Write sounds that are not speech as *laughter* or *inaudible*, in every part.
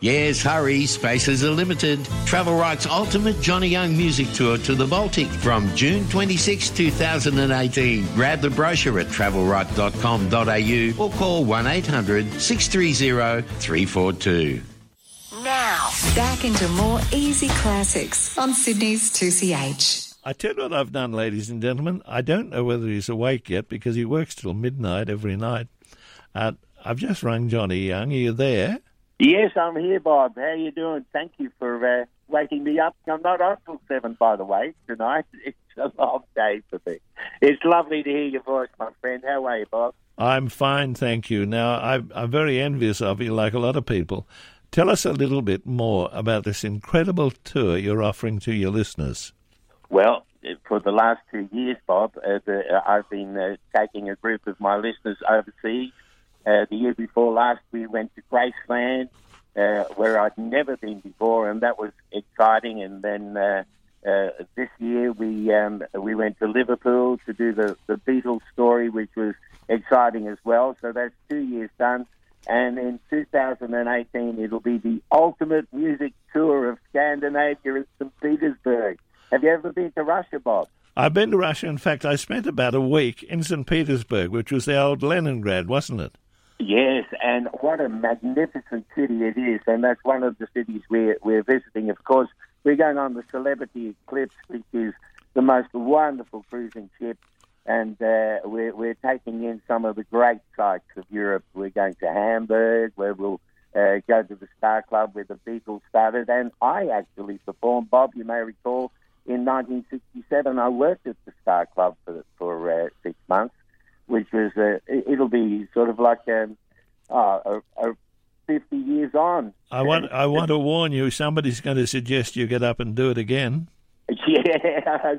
Yes, hurry, spaces are limited. Travelrite's ultimate Johnny Young music tour to the Baltic from June 26, 2018. Grab the brochure at travelrite.com.au or call 1 800 630 342. Now, back into more easy classics on Sydney's 2CH. I tell you what I've done, ladies and gentlemen. I don't know whether he's awake yet because he works till midnight every night. Uh, I've just rung Johnny Young. Are you there? Yes, I'm here, Bob. How are you doing? Thank you for uh, waking me up. I'm not up till seven, by the way, tonight. *laughs* It's a long day for me. It's lovely to hear your voice, my friend. How are you, Bob? I'm fine, thank you. Now, I'm, I'm very envious of you, like a lot of people. Tell us a little bit more about this incredible tour you're offering to your listeners. Well, for the last two years, Bob, uh, the, uh, I've been uh, taking a group of my listeners overseas. Uh, the year before last, we went to Graceland, uh, where I'd never been before, and that was exciting. And then uh, this year, we um, we went to Liverpool to do the, the Beatles story, which was exciting as well. So that's two years done. And in 2018, it'll be the ultimate music tour of Scandinavia in St. Petersburg. Have you ever been to Russia, Bob? I've been to Russia. In fact, I spent about a week in St. Petersburg, which was the old Leningrad, wasn't it? Yes, and what a magnificent city it is. And that's one of the cities we're, we're visiting. Of course, we're going on the Celebrity Eclipse, which is the most wonderful cruising ship. And uh, we're, we're taking in some of the great sights of Europe. We're going to Hamburg, where we'll uh, go to the Star Club where the Beatles started. And I actually performed, Bob, you may recall, in 1967, I worked at the Star Club for for uh, six months, which was uh, it'll be sort of like um, uh, a, a 50 years on. I want I want to warn you. Somebody's going to suggest you get up and do it again. *laughs* Yeah,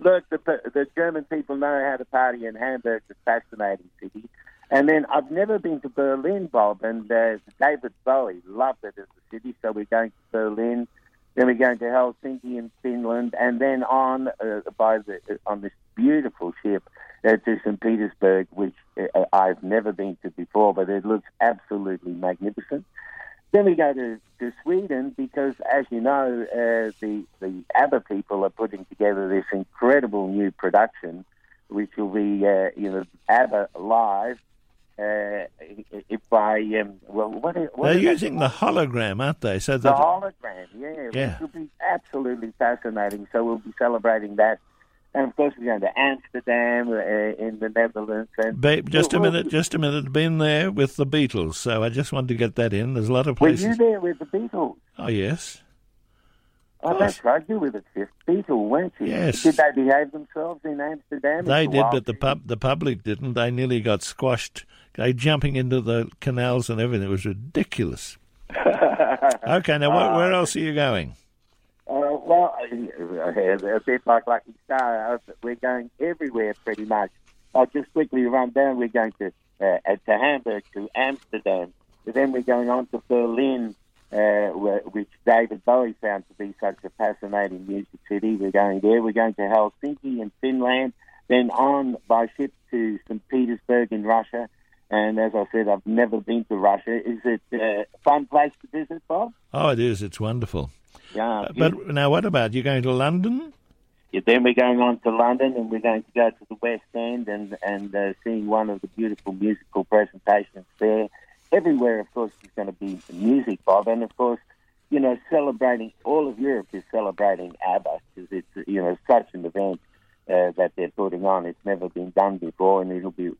look, the the German people know how to party, and Hamburg's a fascinating city. And then I've never been to Berlin, Bob, and uh, David Bowie loved it as a city, so we're going to Berlin. Then we're going to Helsinki in Finland, and then on uh, by the on this beautiful ship uh, to St. Petersburg, which uh, I've never been to before, but it looks absolutely magnificent. Then we go to, to Sweden because, as you know, uh, the the ABBA people are putting together this incredible new production, which will be uh, you know ABBA live uh, if I um, well, what, what they're using the hologram, aren't they? So the hologram, yeah, yeah, which will be absolutely fascinating. So we'll be celebrating that, and of course we're going to Amsterdam uh, in the Netherlands. And Babe, just a minute, just a minute. Been there with the Beatles, so I just wanted to get that in. There's a lot of places. Were you there with the Beatles? Oh yes. Oh, that's right. You were the fifth Beatle, weren't you? Yes. Did they behave themselves in Amsterdam? They did, but the pub, the public didn't. They nearly got squashed they jumping into the canals and everything. It was ridiculous. *laughs* okay, now where, where, else are you going? Uh, well, a bit like Lucky Star, we're going everywhere pretty much. I'll just quickly run down. We're going to uh, to Hamburg, to Amsterdam. Then we're going on to Berlin, uh, which David Bowie found to be such a fascinating music city. We're going there. We're going to Helsinki in Finland. Then on by ship to St. Petersburg in Russia. And as I said, I've never been to Russia. Is it a fun place to visit, Bob? Oh, it is. It's wonderful. Yeah. Uh, but now, what about you going to London? Yeah, then we're going on to London, and we're going to go to the West End and and uh, seeing one of the beautiful musical presentations there. Everywhere, of course, is going to be music, Bob, and of course, you know, celebrating all of Europe is celebrating ABBA because it's you know such an event uh, that they're putting on. It's never been done before, and it'll be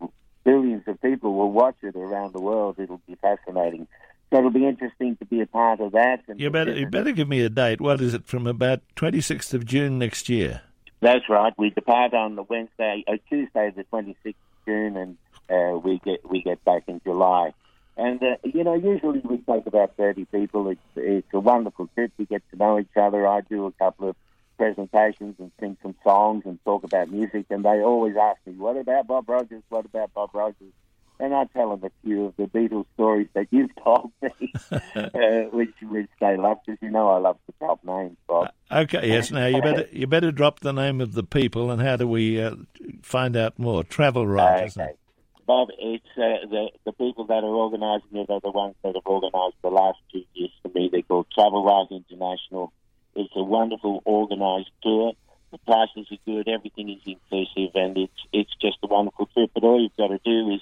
billions of people will watch it around the world. It'll be fascinating. So it'll be interesting to be a part of that. you better you better give me a date. What is it from about 26th of June next year? That's right. We depart on the Wednesday, uh, Tuesday, the 26th of June, and uh, we get we get back in July. And uh, you know, usually we take about 30 people. It's it's a wonderful trip. We get to know each other. I do a couple of presentations and sing some songs and talk about music. And they always ask me, "What about Bob Rogers? What about Bob Rogers?" And I tell them a few of the Beatles stories that you've *laughs* told me, *laughs* uh, which which they love because you know I love the top names, Bob. Uh, okay, yes. Now you better you better drop the name of the people and how do we uh, find out more? Travelrite, okay. Bob, it's uh, the the people that are organising it are the ones that have organised the last two years for me. They're called Travelrite International. It's a wonderful organised tour. The prices are good. Everything is inclusive, and it's it's just a wonderful trip. But all you've got to do is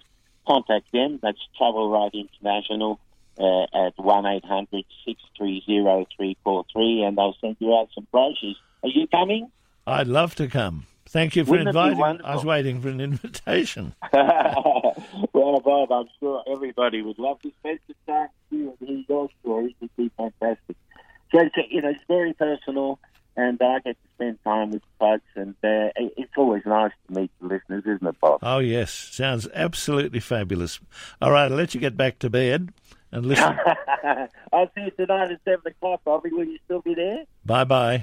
contact them. That's Travelrite International uh, at 1-800-630-343 and they'll send you out some brochures. Are you coming? I'd love to come. Thank you for Wouldn't inviting. I was waiting for an invitation. *laughs* well, Bob, I'm sure everybody would love to spend some time with you and hear your stories. It'd be fantastic. So, it's, you know, it's very personal, and I get to spend time with folks, and uh, it's always nice to meet the listeners, isn't it, Oh yes, sounds absolutely fabulous. All right, I'll let you get back to bed and listen. *laughs* I'll see you tonight at 7 o'clock, Bobby. Will you still be there? bye bye.